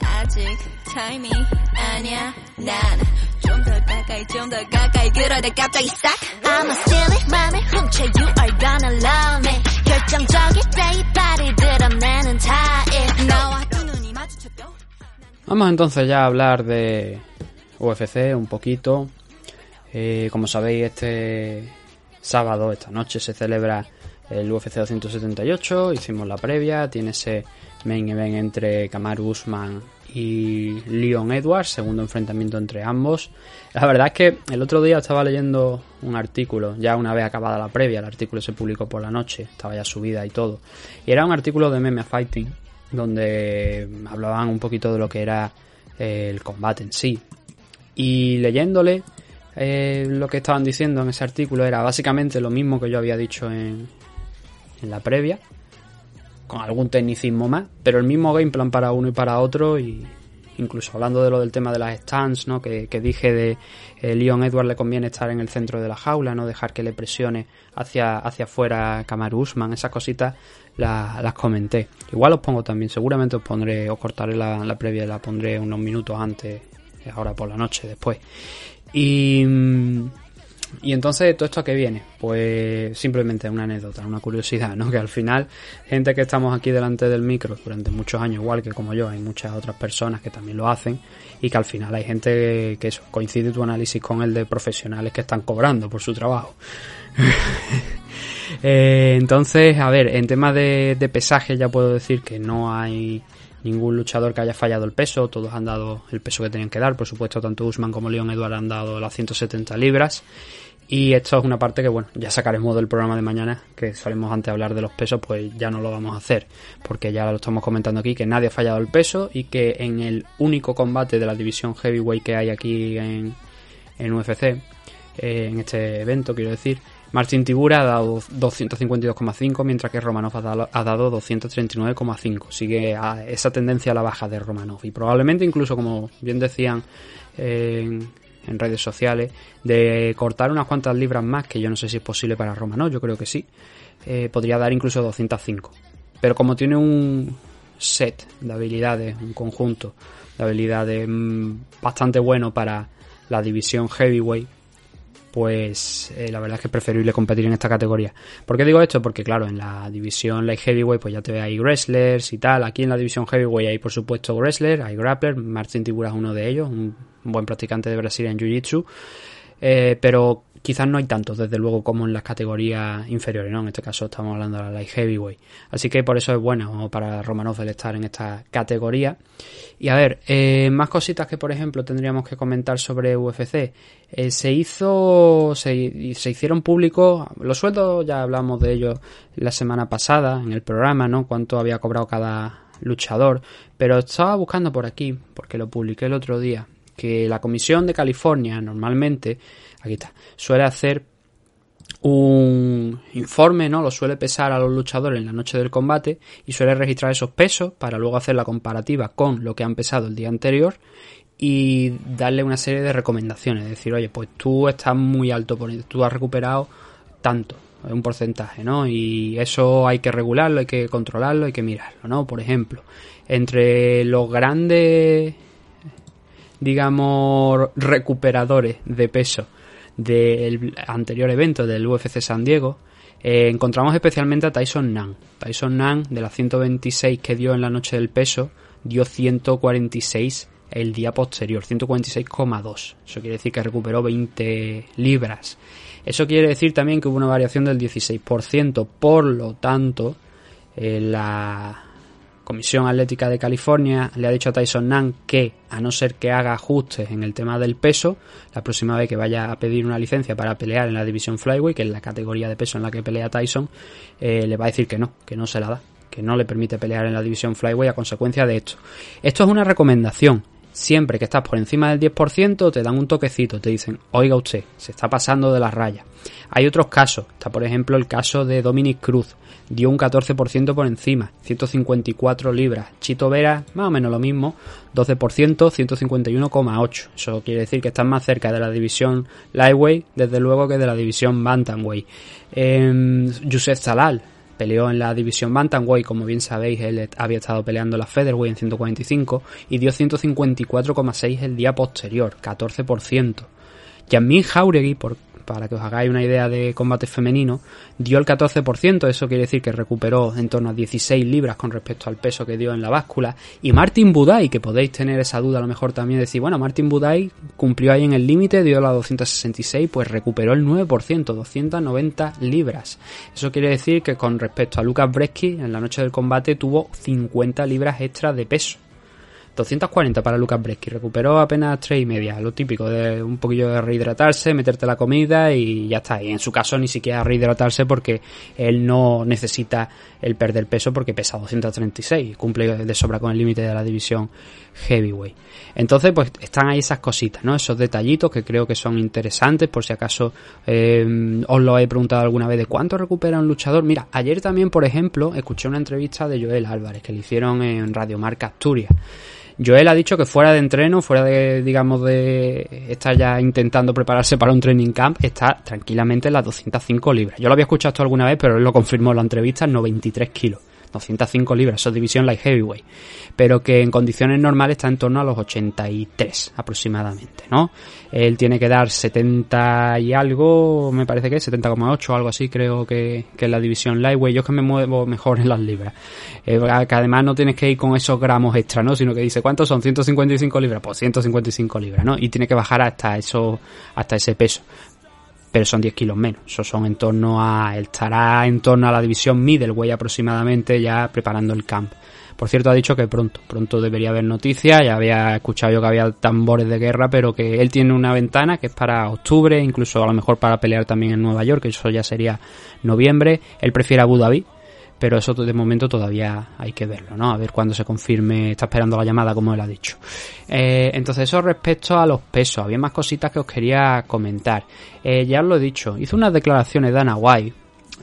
who loves you? 나야 나 Do I show you? No야 no 아직 타임이 아니야 난좀더 가까이 좀 더 가까이 그러다 갑자기 싹 I'ma steal it 맘을 훔쳐 You are gonna love me 결정적인 내 이빨이 드러내는 타입 나와 두 눈이 마주쳐도 Vamos entonces ya a hablar de UFC un poquito. Eh, como sabéis, este sábado, esta noche, se celebra el UFC 278. Hicimos la previa, tiene ese main event entre Kamaru Usman y Leon Edwards, segundo enfrentamiento entre ambos. La verdad es que el otro día estaba leyendo un artículo, ya una vez acabada la previa, el artículo se publicó por la noche, estaba ya subida y todo. Y era un artículo de MMA Fighting, donde hablaban un poquito de lo que era eh, el combate en sí. Y leyéndole, eh, lo que estaban diciendo en ese artículo era básicamente lo mismo que yo había dicho en, en la previa, con algún tecnicismo más, pero el mismo game plan para uno y para otro y incluso hablando de lo del tema de las stands, ¿no? que, que dije de eh, Leon Edwards le conviene estar en el centro de la jaula, no dejar que le presione hacia, hacia afuera Kamaru Usman, esas cositas la- las comenté. Igual os pongo también, seguramente os pondré, os cortaré la, la previa, la pondré unos minutos antes, ahora por la noche, después. Y, mm, y entonces, ¿todo esto a qué viene? Pues simplemente una anécdota, una curiosidad, ¿no? Que al final, gente que estamos aquí delante del micro durante muchos años, igual que como yo, hay muchas otras personas que también lo hacen, y que al final hay gente que eso, coincide tu análisis con el de profesionales que están cobrando por su trabajo. Eh, entonces, a ver, en tema de, de pesaje ya puedo decir que no hay ningún luchador que haya fallado el peso, todos han dado el peso que tenían que dar, por supuesto tanto Usman como Leon Edward han dado las 170 libras. Y esto es una parte que bueno, ya sacaremos del programa de mañana, que solemos antes hablar de los pesos, pues ya no lo vamos a hacer, porque ya lo estamos comentando aquí, que nadie ha fallado el peso y que en el único combate de la división heavyweight que hay aquí en, en UFC, eh, en este evento quiero decir, Martin Tibura ha dado 252,5, mientras que Romanov ha dado, ha dado 239,5. Sigue a esa tendencia a la baja de Romanov. Y probablemente incluso, como bien decían en, en redes sociales, de cortar unas cuantas libras más, que yo no sé si es posible para Romanov, yo creo que sí, eh, podría dar incluso 205. Pero como tiene un set de habilidades, un conjunto de habilidades mm, bastante bueno para la división heavyweight, pues eh, la verdad es que es preferible competir en esta categoría. ¿Por qué digo esto? Porque claro, en la división light heavyweight pues ya te ve ahí wrestlers y tal. Aquí en la división heavyweight hay por supuesto wrestlers, hay grapplers, Martin Tibura es uno de ellos, un buen practicante de Brasil en Jiu-Jitsu. Eh, pero quizás no hay tantos, desde luego, como en las categorías inferiores, ¿no? En este caso estamos hablando de la light heavyweight. Así que por eso es bueno para Romanov el estar en esta categoría. Y a ver, eh, más cositas que por ejemplo tendríamos que comentar sobre UFC. Eh, se hizo, se, se hicieron públicos, los sueldos ya hablamos de ellos la semana pasada en el programa, ¿no? Cuánto había cobrado cada luchador. Pero estaba buscando por aquí, porque lo publiqué el otro día, que la Comisión de California normalmente, aquí está, suele hacer un informe, ¿no? Lo suele pesar a los luchadores en la noche del combate y suele registrar esos pesos para luego hacer la comparativa con lo que han pesado el día anterior y darle una serie de recomendaciones. Decir, oye, pues tú estás muy alto, tú has recuperado tanto, un porcentaje, ¿no? Y eso hay que regularlo, hay que controlarlo, hay que mirarlo, ¿no? Por ejemplo, entre los grandes, digamos, recuperadores de peso del anterior evento del UFC San Diego, eh, encontramos especialmente a Tyson Nan. Tyson Nan, de las 126 que dio en la noche del peso, dio 146 el día posterior, 146,2. Eso quiere decir que recuperó 20 libras. Eso quiere decir también que hubo una variación del 16%, por lo tanto, eh, la Comisión Atlética de California le ha dicho a Tyson Nan que, a no ser que haga ajustes en el tema del peso, la próxima vez que vaya a pedir una licencia para pelear en la división Flyweight, que es la categoría de peso en la que pelea Tyson, eh, le va a decir que no, que no se la da, que no le permite pelear en la división Flyweight a consecuencia de esto. Esto es una recomendación Siempre que estás por encima del 10%, te dan un toquecito, te dicen, oiga usted, se está pasando de las rayas. Hay otros casos, está por ejemplo el caso de Dominic Cruz, dio un 14% por encima, 154 libras. Chito Vera, más o menos lo mismo, 12%, 151,8. Eso quiere decir que están más cerca de la división Lightweight, desde luego, que de la división Bantamweight. Eh, Yusef Zalal, peleó en la división Bantamweight, como bien sabéis, él había estado peleando la Featherweight en 145 y dio 154,6 el día posterior, 14%. Yasmin Jauregui, por para que os hagáis una idea de combate femenino, dio el 14%, eso quiere decir que recuperó en torno a 16 libras con respecto al peso que dio en la báscula. Y Martin Budai, que podéis tener esa duda a lo mejor también, decir, bueno, Martin Budai cumplió ahí en el límite, dio la 266, pues recuperó el 9%, 290 libras. Eso quiere decir que con respecto a Lucas Bresky, en la noche del combate tuvo 50 libras extra de peso. 240 para Lucas Bresky, recuperó apenas 3 y media, lo típico de un poquillo de rehidratarse, meterte la comida y ya está. Y en su caso ni siquiera rehidratarse porque él no necesita el perder peso porque pesa 236 y cumple de sobra con el límite de la división heavyweight. Entonces, pues están ahí esas cositas, ¿no? Esos detallitos que creo que son interesantes, por si acaso eh, os lo he preguntado alguna vez de cuánto recupera un luchador. Mira, ayer también, por ejemplo, escuché una entrevista de Joel Álvarez que le hicieron en Radio Marca Asturias. Joel ha dicho que fuera de entreno, fuera de, digamos, de estar ya intentando prepararse para un training camp, está tranquilamente en las 205 libras. Yo lo había escuchado esto alguna vez, pero él lo confirmó en la entrevista, 93 kilos. 205 libras, eso es división light heavyweight, pero que en condiciones normales está en torno a los 83 aproximadamente, ¿no? Él tiene que dar 70 y algo, me parece que es 70,8 o algo así, creo que, que es la división lightweight. Yo es que me muevo mejor en las libras. Eh, que además no tienes que ir con esos gramos extra, ¿no? Sino que dice, ¿cuántos son? 155 libras, pues 155 libras, ¿no? Y tiene que bajar hasta eso, hasta ese peso pero son 10 kilos menos. Eso son en torno a, estará en torno a la división middleweight aproximadamente ya preparando el camp. Por cierto, ha dicho que pronto, pronto debería haber noticias. Ya había escuchado yo que había tambores de guerra, pero que él tiene una ventana que es para octubre, incluso a lo mejor para pelear también en Nueva York, que eso ya sería noviembre. Él prefiere Abu Dhabi, pero eso de momento todavía hay que verlo, ¿no? A ver cuándo se confirme, está esperando la llamada, como él ha dicho. Eh, entonces, eso respecto a los pesos, había más cositas que os quería comentar. Eh, ya os lo he dicho, hizo unas declaraciones Dana White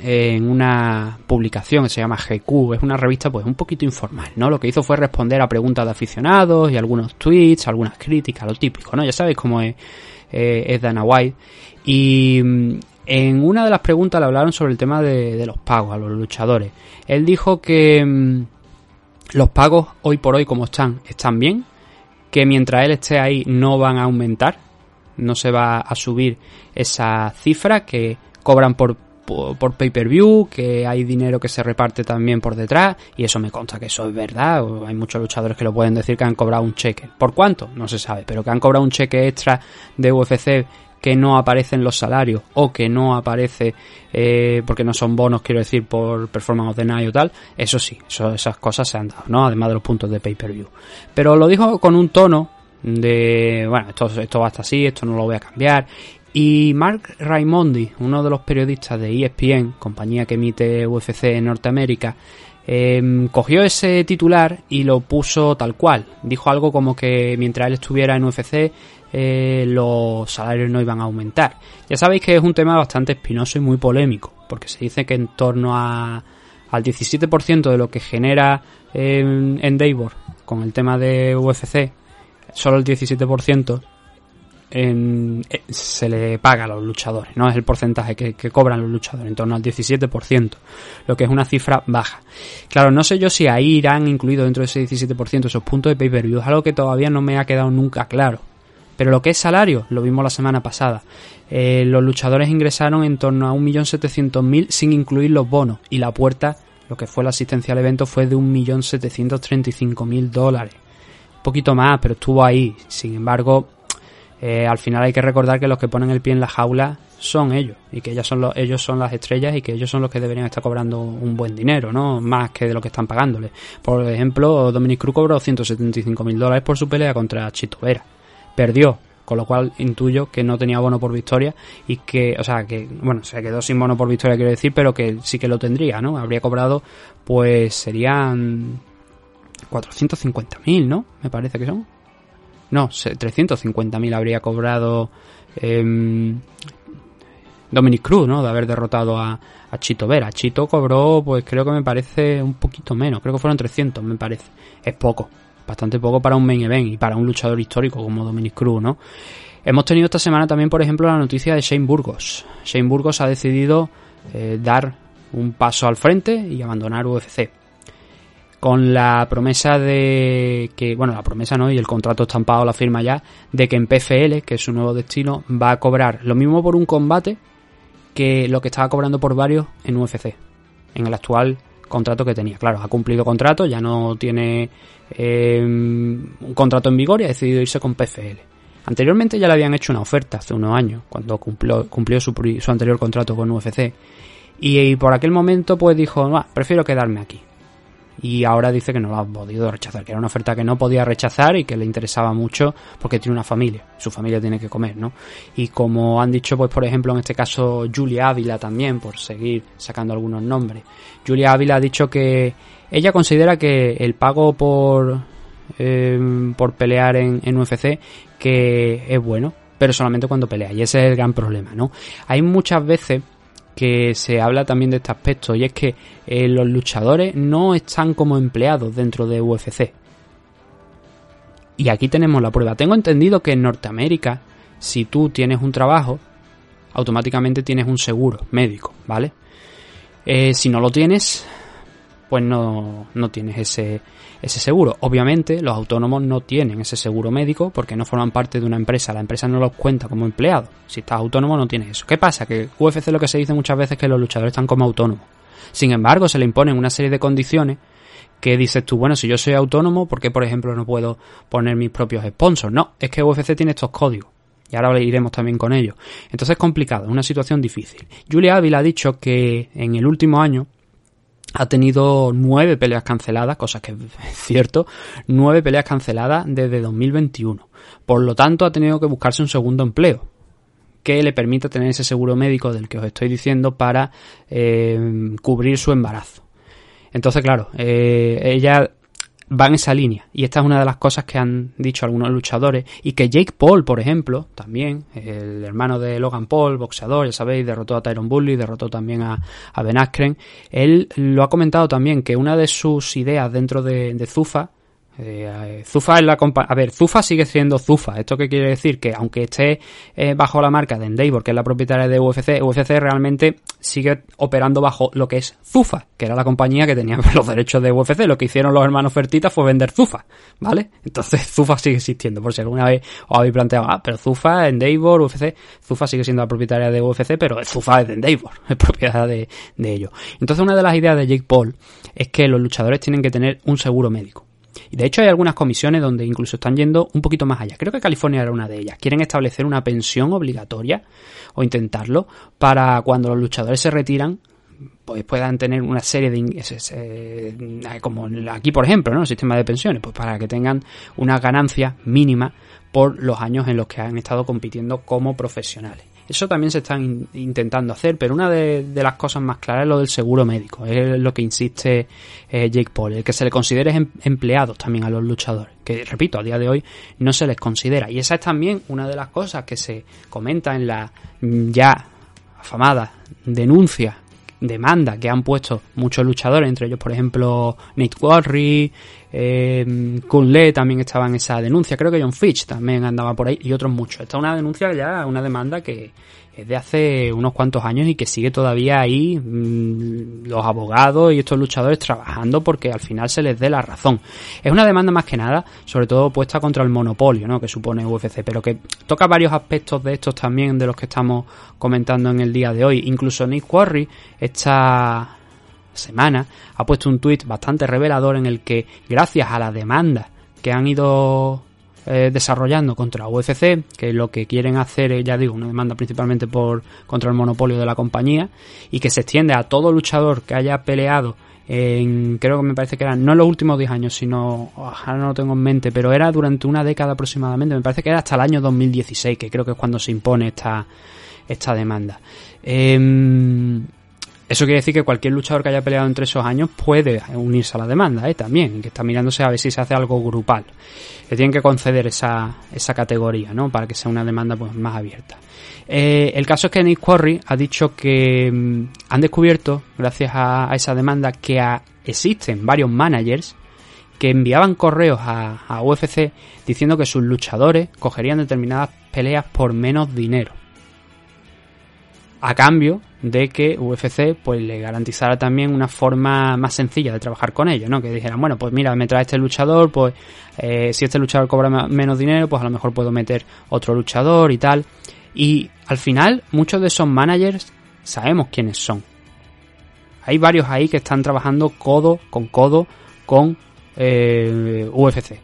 en una publicación que se llama GQ, es una revista pues un poquito informal, ¿no? Lo que hizo fue responder a preguntas de aficionados y algunos tweets, algunas críticas, lo típico, ¿no? Ya sabéis cómo es, eh, es Dana White. Y mm, en una de las preguntas le hablaron sobre el tema de, los pagos a los luchadores. Él dijo que mm, los pagos hoy por hoy como están, están bien, que mientras él esté ahí no van a aumentar, no se va a subir esa cifra que cobran por, por, pay-per-view, que hay dinero que se reparte también por detrás, y eso me consta que eso es verdad. Hay muchos luchadores que lo pueden decir que han cobrado un cheque. ¿Por cuánto? No se sabe, pero que han cobrado un cheque extra de UFC que no aparecen los salarios o que no aparece eh, porque no son bonos, quiero decir, por performance of the night o tal, eso sí, esas cosas se han dado, ¿no? Además de los puntos de pay-per-view. Pero lo dijo con un tono de, bueno, esto, esto va hasta así, esto no lo voy a cambiar. Y Mark Raimondi, uno de los periodistas de ESPN, compañía que emite UFC en Norteamérica, em, cogió ese titular y lo puso tal cual. Dijo algo como que mientras él estuviera en UFC eh, los salarios no iban a aumentar. Ya sabéis que es un tema bastante espinoso y muy polémico, porque se dice que en torno a, al 17% de lo que genera en, en Davor con el tema de UFC, solo el 17% en, eh, se le paga a los luchadores, ¿no? Es el porcentaje que, que, cobran los luchadores, en torno al 17%, lo que es una cifra baja. Claro, no sé yo si ahí irán incluidos dentro de ese 17% esos puntos de pay-per-view, es algo que todavía no me ha quedado nunca claro. Pero lo que es salario, lo vimos la semana pasada. Eh, los luchadores ingresaron en torno a 1.700.000 sin incluir los bonos. Y la puerta, lo que fue la asistencia al evento, fue de 1.735.000 dólares. Un poquito más, pero estuvo ahí. Sin embargo, eh, al final hay que recordar que los que ponen el pie en la jaula son ellos y que ellos son, los, ellos son las estrellas y que ellos son los que deberían estar cobrando un buen dinero, ¿no? Más que de lo que están pagándole. Por ejemplo, Dominic Cruz cobró 175.000 dólares por su pelea contra Chito perdió, con lo cual intuyo que no tenía bono por victoria y que, o sea, que, bueno, se quedó sin bono por victoria, quiero decir, pero que sí que lo tendría, ¿no? Habría cobrado, pues serían 450.000, ¿no? Me parece que son. no, 350.000 habría cobrado eh, Dominic Cruz, ¿no? De haber derrotado a, a, Chito Vera. Chito cobró, pues creo que me parece un poquito menos, creo que fueron 300, me parece. Es poco, bastante poco para un main event y para un luchador histórico como Dominic Cruz, ¿no? Hemos tenido esta semana también, por ejemplo, la noticia de Shane Burgos. Shane Burgos ha decidido eh, dar un paso al frente y abandonar UFC. Con la promesa de que, bueno, la promesa no, y el contrato estampado, la firma ya, de que en PFL, que es su nuevo destino, va a cobrar lo mismo por un combate que lo que estaba cobrando por varios en UFC, en el actual contrato que tenía. Claro, ha cumplido contrato, ya no tiene eh, un contrato en vigor y ha decidido irse con PFL. Anteriormente ya le habían hecho una oferta hace unos años, cuando cumplió, cumplió su, su anterior contrato con UFC. Y, y, por aquel momento pues dijo, prefiero quedarme aquí y ahora dice que no lo ha podido rechazar, que era una oferta que no podía rechazar y que le interesaba mucho porque tiene una familia, su familia tiene que comer, ¿no? Y como han dicho, pues por ejemplo, en este caso Julia Ávila también, por seguir sacando algunos nombres, Julia Ávila ha dicho que ella considera que el pago por, eh, por pelear en, en UFC que es bueno, pero solamente cuando pelea, y ese es el gran problema, ¿no? Hay muchas veces que se habla también de este aspecto y es que eh, los luchadores no están como empleados dentro de UFC. Y aquí tenemos la prueba. Tengo entendido que en Norteamérica, si tú tienes un trabajo, automáticamente tienes un seguro médico, ¿vale? Eh, si no lo tienes, pues no, no tienes ese, ese seguro. Obviamente, los autónomos no tienen ese seguro médico porque no forman parte de una empresa. La empresa no los cuenta como empleados. Si estás autónomo, no tienes eso. ¿Qué pasa? Que UFC lo que se dice muchas veces es que los luchadores están como autónomos. Sin embargo, se le imponen una serie de condiciones que dices tú, bueno, si yo soy autónomo, ¿por qué, por ejemplo, no puedo poner mis propios sponsors? No, es que UFC tiene estos códigos. Y ahora iremos también con ellos. Entonces es complicado, es una situación difícil. Julia Ávila ha dicho que en el último año ha tenido nueve peleas canceladas, cosa que es cierto, nueve peleas canceladas desde 2021. Por lo tanto, ha tenido que buscarse un segundo empleo que le permita tener ese seguro médico del que os estoy diciendo para eh, cubrir su embarazo. Entonces, claro, eh, ella va en esa línea. Y esta es una de las cosas que han dicho algunos luchadores. Y que Jake Paul, por ejemplo, también, el hermano de Logan Paul, boxeador, ya sabéis, derrotó a Tyron Bully, derrotó también a, Ben Askren. Él lo ha comentado también que una de sus ideas dentro de, de Zufa eh, Zufa es la A ver, Zufa sigue siendo Zufa. ¿Esto qué quiere decir? Que aunque esté eh, bajo la marca de Endeavor, que es la propietaria de UFC, UFC realmente sigue operando bajo lo que es Zufa, que era la compañía que tenía los derechos de UFC. Lo que hicieron los hermanos Fertita fue vender Zufa, ¿vale? Entonces Zufa sigue existiendo, por si alguna vez os habéis planteado, ah, pero Zufa, Endeavor, UFC, Zufa sigue siendo la propietaria de UFC, pero Zufa es de Endeavor, es propiedad de, de ellos. Entonces una de las ideas de Jake Paul es que los luchadores tienen que tener un seguro médico. Y de hecho hay algunas comisiones donde incluso están yendo un poquito más allá. Creo que California era una de ellas. Quieren establecer una pensión obligatoria o intentarlo para cuando los luchadores se retiran pues puedan tener una serie de eh, como aquí por ejemplo, ¿no? El sistema de pensiones, pues para que tengan una ganancia mínima por los años en los que han estado compitiendo como profesionales. Eso también se está intentando hacer, pero una de, las cosas más claras es lo del seguro médico. Es lo que insiste eh, Jake Paul, el que se le considere em, empleados también a los luchadores. Que, repito, a día de hoy no se les considera. Y esa es también una de las cosas que se comenta en la ya afamada denuncia demanda que han puesto muchos luchadores, entre ellos, por ejemplo, Nate Warry, eh, Kun Le también estaba en esa denuncia, creo que John Fitch también andaba por ahí y otros muchos. Esta es una denuncia ya, una demanda que es de hace unos cuantos años y que sigue todavía ahí mmm, los abogados y estos luchadores trabajando porque al final se les dé la razón. Es una demanda más que nada, sobre todo puesta contra el monopolio ¿no? que supone UFC, pero que toca varios aspectos de estos también de los que estamos comentando en el día de hoy. Incluso Nick Quarry esta semana ha puesto un tuit bastante revelador en el que gracias a la demanda que han ido eh, desarrollando contra UFC, que lo que quieren hacer es, ya digo, una demanda principalmente por contra el monopolio de la compañía y que se extiende a todo luchador que haya peleado en, creo que me parece que eran, no en los últimos 10 años, sino, ahora no lo tengo en mente, pero era durante una década aproximadamente, me parece que era hasta el año 2016, que creo que es cuando se impone esta, esta demanda. Eh, Eso quiere decir que cualquier luchador que haya peleado entre esos años puede unirse a la demanda, ¿eh? También, que está mirándose a ver si se hace algo grupal. Le tienen que conceder esa, esa categoría, ¿no? Para que sea una demanda pues, más abierta. Eh, el caso es que Nick Quarry ha dicho que mm, han descubierto, gracias a, esa demanda, que existen varios managers que enviaban correos a UFC diciendo que sus luchadores cogerían determinadas peleas por menos dinero. A cambio de que UFC pues le garantizara también una forma más sencilla de trabajar con ellos, ¿no? Que dijeran, bueno, pues mira, me trae este luchador, pues eh, si este luchador cobra menos dinero, pues a lo mejor puedo meter otro luchador y tal. Y al final, muchos de esos managers sabemos quiénes son. Hay varios ahí que están trabajando codo con codo con eh, UFC.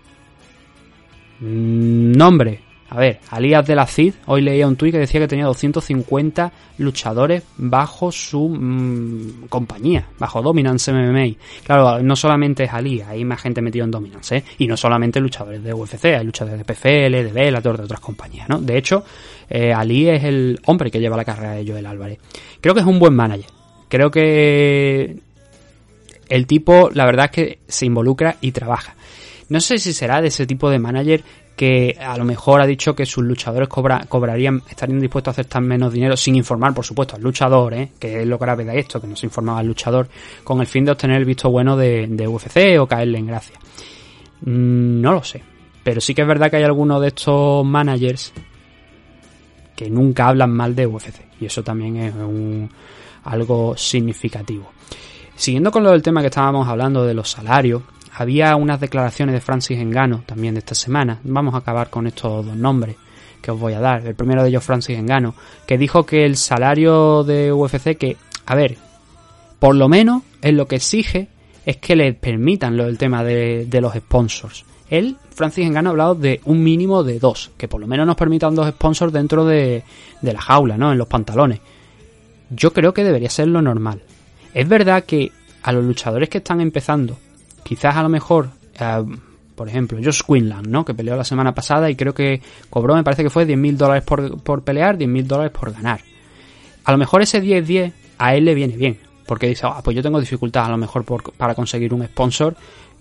Nombre, a ver, Alías de la Cid, hoy leía un tuit que decía que tenía 250 luchadores bajo su mm, compañía, bajo Dominance MMA. Claro, no solamente es Ali, hay más gente metida en Dominance, ¿eh? Y no solamente luchadores de UFC, hay luchadores de PFL, de Bellator, de otras compañías, ¿no? De hecho, eh, Ali es el hombre que lleva la carrera de Joel Álvarez. Creo que es un buen manager. Creo que el tipo, la verdad es que se involucra y trabaja. No sé si será de ese tipo de manager que a lo mejor ha dicho que sus luchadores cobrarían, estarían dispuestos a aceptar menos dinero sin informar, por supuesto, al luchador, ¿eh? que es lo grave de esto, que no se informaba al luchador, con el fin de obtener el visto bueno de, UFC o caerle en gracia. Mm, no lo sé, pero sí que es verdad que hay algunos de estos managers que nunca hablan mal de UFC, y eso también es un, algo significativo. Siguiendo con lo del tema que estábamos hablando de los salarios, había unas declaraciones de Francis Engano también de esta semana. Vamos a acabar con estos dos nombres que os voy a dar. El primero de ellos, Francis Engano, que dijo que el salario de UFC, que, a ver, por lo menos es lo que exige es que le permitan lo, el tema de, los sponsors. Él, Francis Engano, ha hablado de un mínimo de dos, que por lo menos nos permitan dos sponsors dentro de, de la jaula, ¿no? En los pantalones. Yo creo que debería ser lo normal. Es verdad que a los luchadores que están empezando quizás a lo mejor, eh, por ejemplo, Josh Quinlan, ¿no? Que peleó la semana pasada y creo que cobró, me parece que fue 10.000 dólares por, por pelear, 10.000 dólares por ganar. A lo mejor ese 10-10 a él le viene bien, porque dice, ah, pues yo tengo dificultad a lo mejor para conseguir un sponsor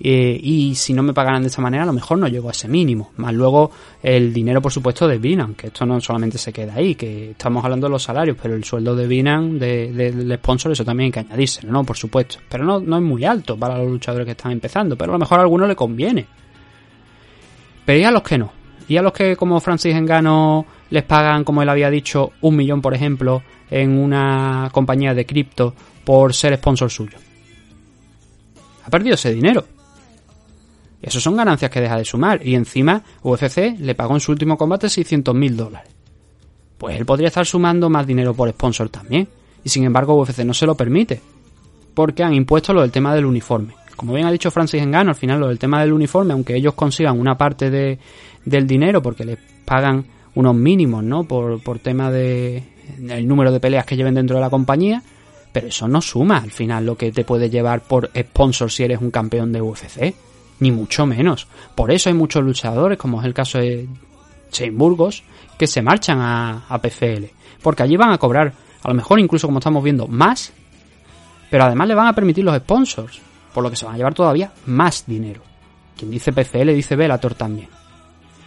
eh, y si no me pagaran de esa manera a lo mejor no llego a ese mínimo. Más luego el dinero por supuesto de Binan, que esto no solamente se queda ahí, que estamos hablando de los salarios, pero el sueldo de Binan, del sponsor, eso también hay que añadirse, ¿no? Por supuesto. Pero no, no es muy alto para los luchadores que están empezando, pero a lo mejor a alguno le conviene. Pero a los que no. Y a los que como Francis Engano les pagan, como él había dicho, un millón por ejemplo en una compañía de cripto por ser sponsor suyo. Ha perdido ese dinero. Eso son ganancias que deja de sumar. Y encima UFC le pagó en su último combate 600 mil dólares. Pues él podría estar sumando más dinero por sponsor también. Y sin embargo UFC no se lo permite. Porque han impuesto lo del tema del uniforme. Como bien ha dicho Francis Engano, al final lo del tema del uniforme, aunque ellos consigan una parte de, del dinero porque les pagan unos mínimos, ¿no? Por, por tema de el número de peleas que lleven dentro de la compañía, pero eso no suma al final lo que te puede llevar por sponsor si eres un campeón de UFC ni mucho menos. Por eso hay muchos luchadores, como es el caso de Shane Burgos, que se marchan a, a PFL. Porque allí van a cobrar, a lo mejor incluso como estamos viendo, más, pero además le van a permitir los sponsors, por lo que se van a llevar todavía más dinero. Quien dice PFL dice Bellator también.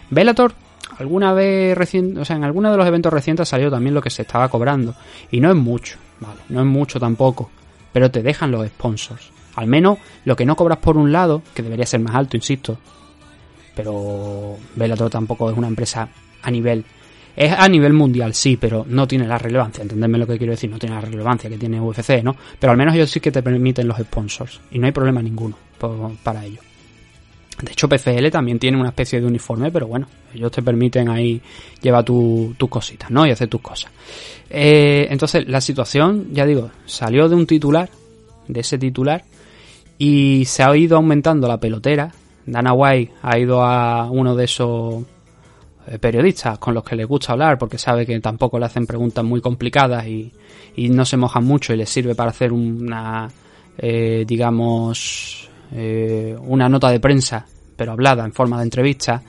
Bellator alguna vez recién, o sea, en alguno de los eventos recientes salió también lo que se estaba cobrando y no es mucho, vale, no es mucho tampoco, pero te dejan los sponsors. Al menos lo que no cobras por un lado, que debería ser más alto, insisto. Pero Bellator tampoco es una empresa a nivel... Es a nivel mundial, sí, pero no tiene la relevancia. Entendedme lo que quiero decir, no tiene la relevancia que tiene UFC, ¿no? Pero al menos ellos sí que te permiten los sponsors. Y no hay problema ninguno para ello. De hecho, PFL también tiene una especie de uniforme, pero bueno, ellos te permiten ahí llevar tus cositas, ¿no? Y hacer tus cosas. Eh, entonces, la situación, ya digo, salió de un titular, de ese titular, y se ha ido aumentando la pelotera. Dana White ha ido a uno de esos eh, periodistas con los que le gusta hablar porque sabe que tampoco le hacen preguntas muy complicadas y, no se mojan mucho y les sirve para hacer una, eh, digamos, eh, una nota de prensa, pero hablada en forma de entrevista.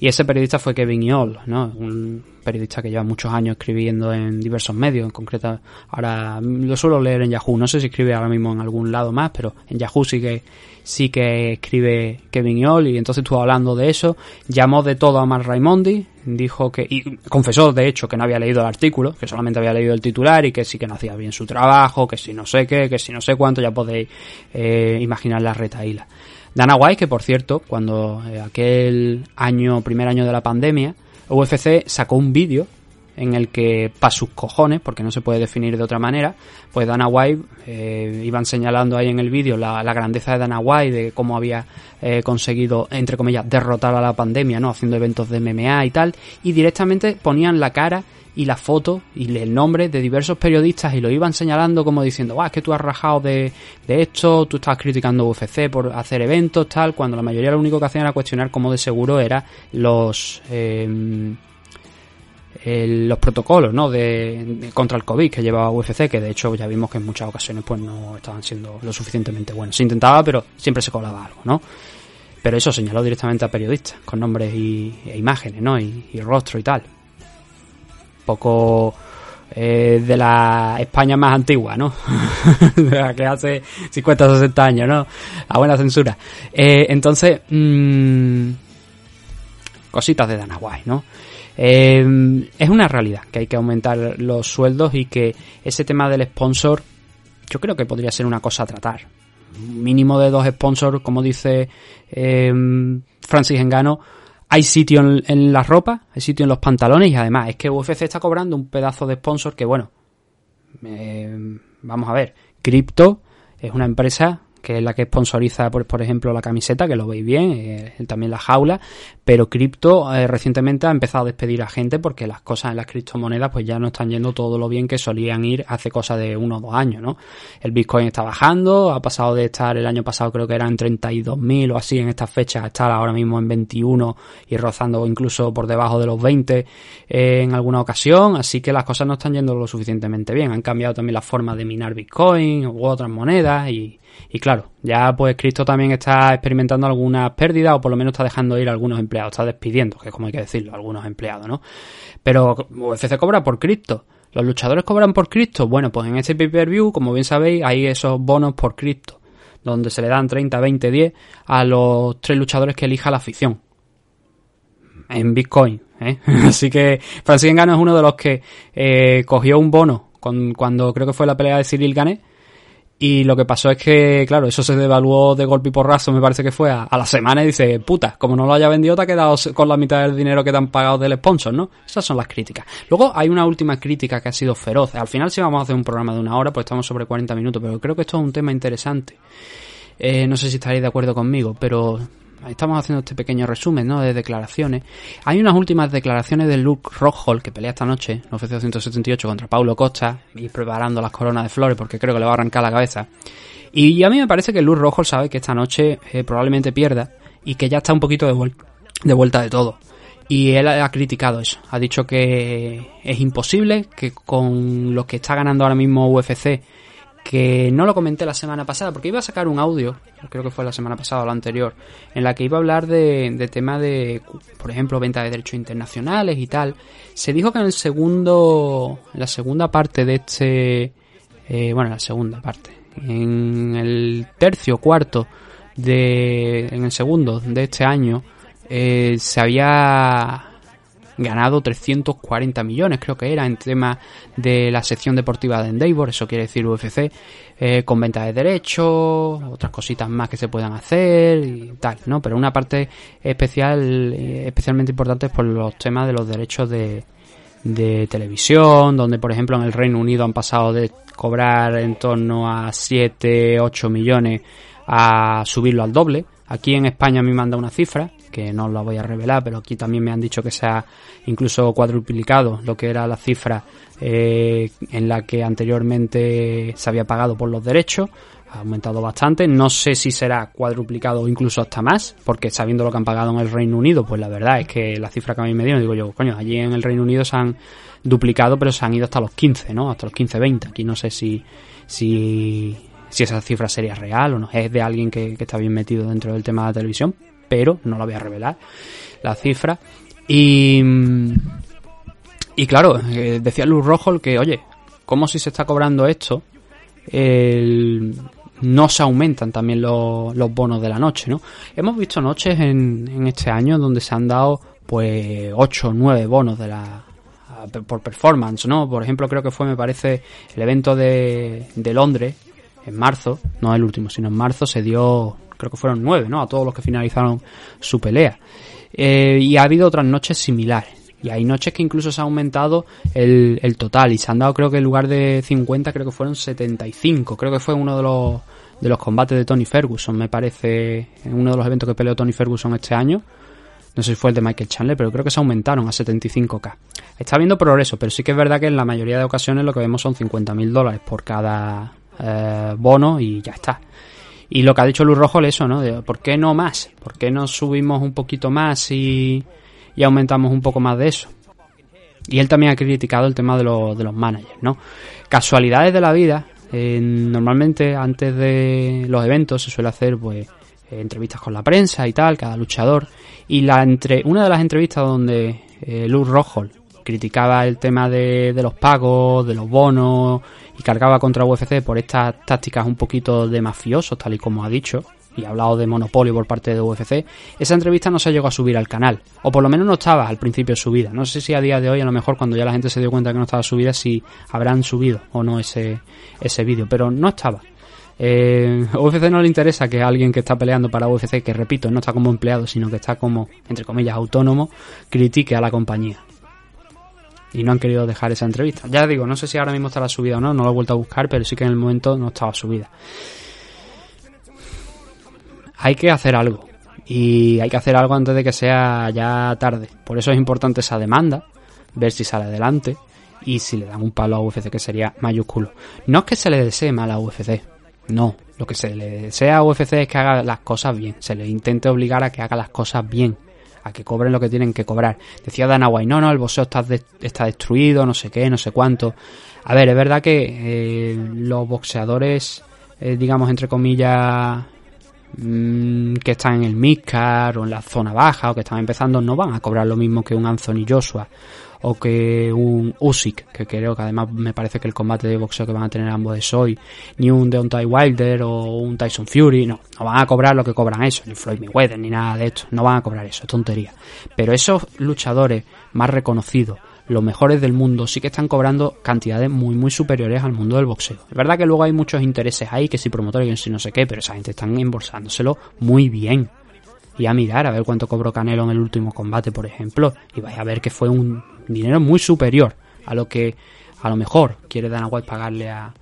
Y ese periodista fue Kevin Yall, ¿no? Un periodista que lleva muchos años escribiendo en diversos medios, en concreto ahora lo suelo leer en Yahoo, no sé si escribe ahora mismo en algún lado más, pero en Yahoo sí que sí que escribe Kevin Yall y entonces estuvo hablando de eso, llamó de todo a Mark Raimondi, dijo que y confesó de hecho que no había leído el artículo, que solamente había leído el titular y que sí que no hacía bien su trabajo, que si no sé qué, que si no sé cuánto, ya podéis eh, imaginar la retaíla. Dana White, que por cierto, cuando eh, aquel año, primer año de la pandemia, UFC sacó un vídeo en el que, para sus cojones, porque no se puede definir de otra manera, pues Dana White eh, iban señalando ahí en el vídeo la, grandeza de Dana White, de cómo había eh, conseguido, entre comillas, derrotar a la pandemia, ¿no? Haciendo eventos de MMA y tal, y directamente ponían la cara y la foto y el nombre de diversos periodistas y lo iban señalando como diciendo, es que tú has rajado de, de esto, tú estás criticando UFC por hacer eventos, tal, cuando la mayoría lo único que hacían era cuestionar cómo de seguro era los... Eh, los protocolos ¿no? de, contra el COVID que llevaba UFC, que de hecho ya vimos que en muchas ocasiones pues no estaban siendo lo suficientemente buenos. Se intentaba, pero siempre se colaba algo, ¿no? Pero eso señaló directamente a periodistas, con nombres y, e imágenes, ¿no? Y rostro y tal poco eh, de la España más antigua, ¿no? de la que hace 50 o 60 años, ¿no? La buena censura. Eh, entonces, mmm, cositas de Dana White, ¿no? Eh, es una realidad que hay que aumentar los sueldos y que ese tema del sponsor yo creo que podría ser una cosa a tratar. Mínimo de dos sponsors, como dice Francis Engano, hay sitio en, la ropa, hay sitio en los pantalones y además es que UFC está cobrando un pedazo de sponsor que bueno, eh, vamos a ver, Crypto es una empresa que es la que sponsoriza, por, por ejemplo, la camiseta, que lo veis bien, eh, también la jaula, pero cripto eh, recientemente ha empezado a despedir a gente porque las cosas en las criptomonedas pues ya no están yendo todo lo bien que solían ir hace cosa de uno o dos años, ¿no? El Bitcoin está bajando, ha pasado de estar el año pasado creo que eran 32.000 o así en estas fechas, a estar ahora mismo en 21 y rozando incluso por debajo de los 20 eh, en alguna ocasión, así que las cosas no están yendo lo suficientemente bien, han cambiado también la forma de minar Bitcoin u otras monedas y y claro, ya pues Cristo también está experimentando algunas pérdidas o por lo menos está dejando ir algunos empleados, está despidiendo, que es como hay que decirlo, algunos empleados, ¿no? Pero UFC cobra por Cristo. ¿Los luchadores cobran por Cristo? Bueno, pues en este pay-per-view, como bien sabéis, hay esos bonos por Cristo, donde se le dan 30, 20, 10 a los tres luchadores que elija la afición. En Bitcoin, ¿eh? Así que Francis Engano es uno de los que eh, cogió un bono con, cuando creo que fue la pelea de Cyril Gané y lo que pasó es que, claro, eso se devaluó de golpe y porrazo, me parece que fue a, la semana y dice, puta, como no lo haya vendido te ha quedado con la mitad del dinero que te han pagado del sponsor, ¿no? Esas son las críticas. Luego hay una última crítica que ha sido feroz. Al final sí vamos a hacer un programa de una hora, pues estamos sobre 40 minutos, pero creo que esto es un tema interesante. Eh, no sé si estaréis de acuerdo conmigo, pero estamos haciendo este pequeño resumen ¿no? de declaraciones. Hay unas últimas declaraciones de Luke Rockhold que pelea esta noche en UFC 178 contra Paulo Costa y preparando las coronas de flores porque creo que le va a arrancar la cabeza. Y a mí me parece que Luke Rockhold sabe que esta noche eh, probablemente pierda y que ya está un poquito de vuelta de todo. Y él ha criticado eso. Ha dicho que es imposible, que con lo que está ganando ahora mismo UFC que no lo comenté la semana pasada, porque iba a sacar un audio, creo que fue la semana pasada o la anterior, en la que iba a hablar de, de tema de, por ejemplo, venta de derechos internacionales y tal. Se dijo que en el segundo, la segunda parte de este, eh, bueno, en la segunda parte, en el tercio, cuarto de, en el segundo de este año, eh, se había ganado 340 millones, creo que era, en tema de la sección deportiva de Endeavor, eso quiere decir UFC, eh, con venta de derechos, otras cositas más que se puedan hacer y tal, ¿no? Pero una parte especial, eh, especialmente importante es por los temas de los derechos de, de televisión, donde por ejemplo en el Reino Unido han pasado de cobrar en torno a 7, 8 millones a subirlo al doble. Aquí en España me manda una cifra, que no la voy a revelar, pero aquí también me han dicho que se ha incluso cuadruplicado lo que era la cifra eh, en la que anteriormente se había pagado por los derechos. Ha aumentado bastante. No sé si será cuadruplicado o incluso hasta más, porque sabiendo lo que han pagado en el Reino Unido, pues la verdad es que la cifra que a mí me digo yo, coño, allí en el Reino Unido se han duplicado, pero se han ido hasta los 15, ¿no? Hasta los 15, 20. Aquí no sé si, si, si esa cifra sería real o no. Es de alguien que, que está bien metido dentro del tema de la televisión pero no la voy a revelar, la cifra. Y, y claro, eh, decía Luz Rojo que, oye, como si se está cobrando esto, no se aumentan también los, los bonos de la noche, ¿no? Hemos visto noches en, en este año donde se han dado pues 8 o 9 bonos de la por performance, ¿no? Por ejemplo, creo que fue, me parece, el evento de, de Londres en marzo, no el último, sino en marzo se dio, creo que fueron 9, ¿no? A todos los que finalizaron su pelea. Eh, y ha habido otras noches similares. Y hay noches que incluso se ha aumentado el, el total y se han dado creo que en lugar de 50 creo que fueron 75. Creo que fue uno de los, de los combates de Tony Ferguson, me parece, uno de los eventos que peleó Tony Ferguson este año. No sé si fue el de Michael Chandler, pero creo que se aumentaron a 75k. Está habiendo progreso, pero sí que es verdad que en la mayoría de ocasiones lo que vemos son 50.000 dólares por cada eh, bono y ya está. Y lo que ha dicho Luz Rojo es eso, ¿no? ¿Por qué no más? ¿Por qué no subimos un poquito más y, y aumentamos un poco más de eso? Y él también ha criticado el tema de, de los managers, ¿no? Casualidades de la vida. Normalmente antes de los eventos se suele hacer, pues, entrevistas con la prensa y tal, cada luchador. Y la entre, una de las entrevistas donde eh, Luz Rojo criticaba el tema de, de, los pagos, de los bonos y cargaba contra UFC por estas tácticas un poquito de mafiosos, tal y como ha dicho, y ha hablado de monopolio por parte de UFC, esa entrevista no se llegó a subir al canal, o por lo menos no estaba al principio subida. No sé si a día de hoy, a lo mejor cuando ya la gente se dio cuenta que no estaba subida, si habrán subido o no ese, ese vídeo, pero no estaba. Eh, UFC no le interesa que alguien que está peleando para UFC, que repito, no está como empleado, sino que está como, entre comillas, autónomo, critique a la compañía. Y no han querido dejar esa entrevista. Ya digo, no sé si ahora mismo estará subida o no, no lo he vuelto a buscar, pero sí que en el momento no estaba subida. Hay que hacer algo. Y hay que hacer algo antes de que sea ya tarde. Por eso es importante esa demanda, ver si sale adelante y si le dan un palo a UFC que sería mayúsculo. No es que se le desee mal a UFC, no, lo que se le desea a UFC es que haga las cosas bien, se le intente obligar a que haga las cosas bien, a que cobren lo que tienen que cobrar. Decía Dana White, no, no, el boxeo está, está destruido, no sé qué, no sé cuánto. A ver, es verdad que eh, los boxeadores, eh, digamos, entre comillas, mmm, que están en el midcard o en la zona baja o que están empezando, no van a cobrar lo mismo que un Anthony Joshua o que un Usyk, que creo que además me parece que el combate de boxeo que van a tener ambos es hoy, ni un Deontay Wilder o un Tyson Fury, no, no van a cobrar lo que cobran eso, ni Floyd Mayweather, ni nada de esto, no van a cobrar eso, es tontería. Pero esos luchadores más reconocidos, los mejores del mundo sí que están cobrando cantidades muy muy superiores al mundo del boxeo. Es verdad que luego hay muchos intereses ahí, que si promotores, que si no sé qué, pero esa gente están embolsándoselo muy bien y a mirar a ver cuánto cobró Canelo en el último combate, por ejemplo, y vais a ver que fue un dinero muy superior a lo que a lo mejor quiere Dana White pagarle a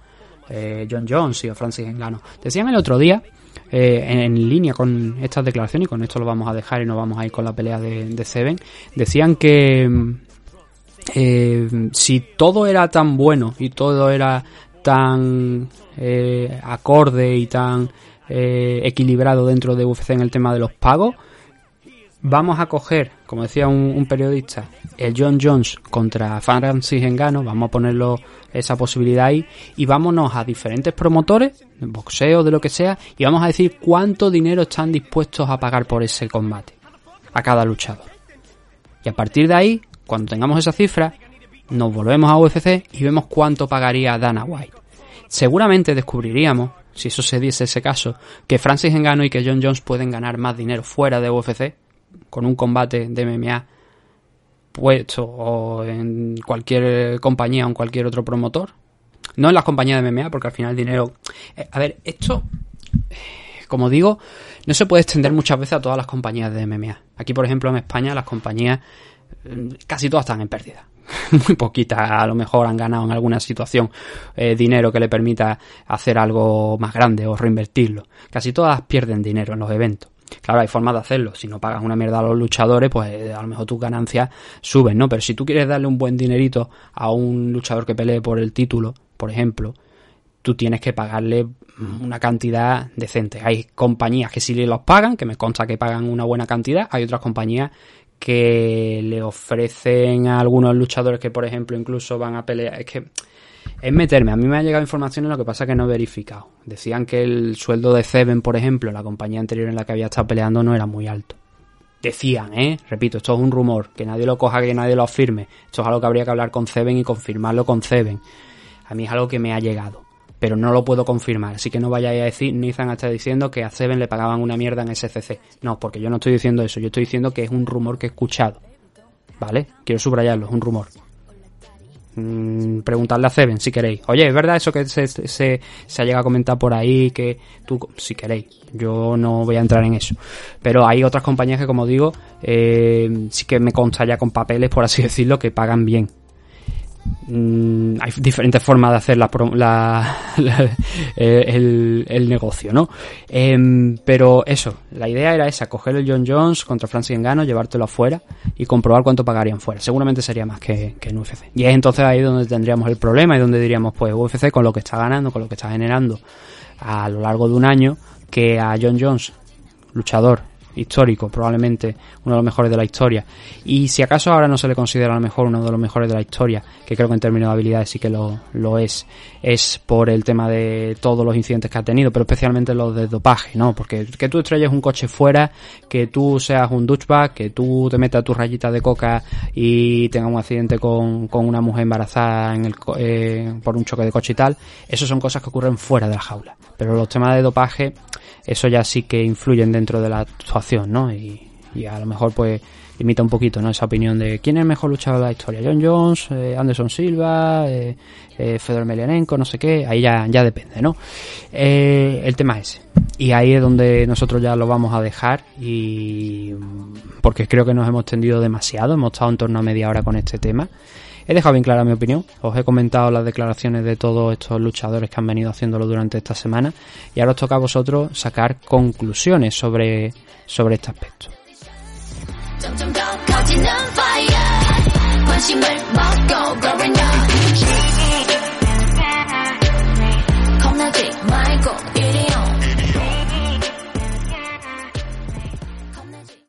eh, John Jones y a Francis Engano. Decían el otro día, eh, en, línea con estas declaraciones, y con esto lo vamos a dejar y nos vamos a ir con la pelea de, Seven, decían que eh, si todo era tan bueno y todo era tan eh, acorde y tan eh, equilibrado dentro de UFC en el tema de los pagos. Vamos a coger, como decía un, periodista, el John Jones contra Francis Engano, vamos a ponerlo esa posibilidad ahí, y vámonos a diferentes promotores, boxeo, de lo que sea, y vamos a decir cuánto dinero están dispuestos a pagar por ese combate a cada luchador. Y a partir de ahí, cuando tengamos esa cifra, nos volvemos a UFC y vemos cuánto pagaría Dana White. Seguramente descubriríamos si eso se diese ese caso, que Francis Engano y que John Jones pueden ganar más dinero fuera de UFC con un combate de MMA puesto o en cualquier compañía o en cualquier otro promotor. No en las compañías de MMA, porque al final el dinero... Eh, a ver, esto, como digo, no se puede extender muchas veces a todas las compañías de MMA. Aquí, por ejemplo, en España, las compañías mm, casi todas están en pérdida. muy poquitas a lo mejor han ganado en alguna situación eh, dinero que le permita hacer algo más grande o reinvertirlo. Casi todas pierden dinero en los eventos. Claro, hay formas de hacerlo. Si no pagas una mierda a los luchadores, pues eh, a lo mejor tus ganancias suben, ¿no? Pero si tú quieres darle un buen dinerito a un luchador que pelee por el título, por ejemplo, tú tienes que pagarle una cantidad decente. Hay compañías que sí le los pagan, que me consta que pagan una buena cantidad. Hay otras compañías que le ofrecen a algunos luchadores que, por ejemplo, incluso van a pelear. Es que es meterme. A mí me ha llegado información en lo que pasa que no he verificado. Decían que el sueldo de Seven, por ejemplo, la compañía anterior en la que había estado peleando, no era muy alto. Decían, ¿eh? Repito, esto es un rumor, que nadie lo coja, que nadie lo afirme. Esto es algo que habría que hablar con Seven y confirmarlo con Seven. A mí es algo que me ha llegado, pero no lo puedo confirmar. Así que no vayáis a decir, Nissan está diciendo que a Seven le pagaban una mierda en SCC. No, porque yo no estoy diciendo eso, yo estoy diciendo que es un rumor que he escuchado. ¿Vale? Quiero subrayarlo, es un rumor. Mm, preguntarle a Seven si queréis. Oye, ¿es verdad eso que se, se, ha llegado a comentar por ahí? Que tú, si queréis, yo no voy a entrar en eso. Pero hay otras compañías que, como digo, eh, sí que me consta ya con papeles, por así decirlo, que pagan bien. Mm, hay diferentes formas de hacer la, eh, el, negocio, ¿no? Em, pero eso, la idea era esa, coger el John Jones contra Francis Engano, llevártelo afuera y comprobar cuánto pagarían fuera. Seguramente sería más que, que en UFC. Y es entonces ahí donde tendríamos el problema y donde diríamos, pues UFC con lo que está ganando, con lo que está generando a lo largo de un año, que a John Jones, luchador histórico, probablemente uno de los mejores de la historia. Y si acaso ahora no se le considera a lo mejor uno de los mejores de la historia, que creo que en términos de habilidades sí que lo, lo es, es por el tema de todos los incidentes que ha tenido, pero especialmente los de dopaje, ¿no? Porque que tú estrelles un coche fuera, que tú seas un douchebag, que tú te metas tus rayitas de coca y tengas un accidente con, con una mujer embarazada en el, eh, por un choque de coche y tal, eso son cosas que ocurren fuera de la jaula. Pero los temas de dopaje, eso ya sí que influyen dentro de la actuación, ¿no? Y, a lo mejor pues limita un poquito, ¿no? Esa opinión de quién es el mejor luchador de la historia, John Jones, eh, Anderson Silva, eh, eh, Fedor Melianenko, no sé qué, ahí ya, ya depende, ¿no? el tema es ese. Y ahí es donde nosotros ya lo vamos a dejar y porque creo que nos hemos tendido demasiado, hemos estado en torno a media hora con este tema. He dejado bien clara mi opinión, os he comentado las declaraciones de todos estos luchadores que han venido haciéndolo durante esta semana. Y ahora os toca a vosotros sacar conclusiones sobre, sobre este aspecto.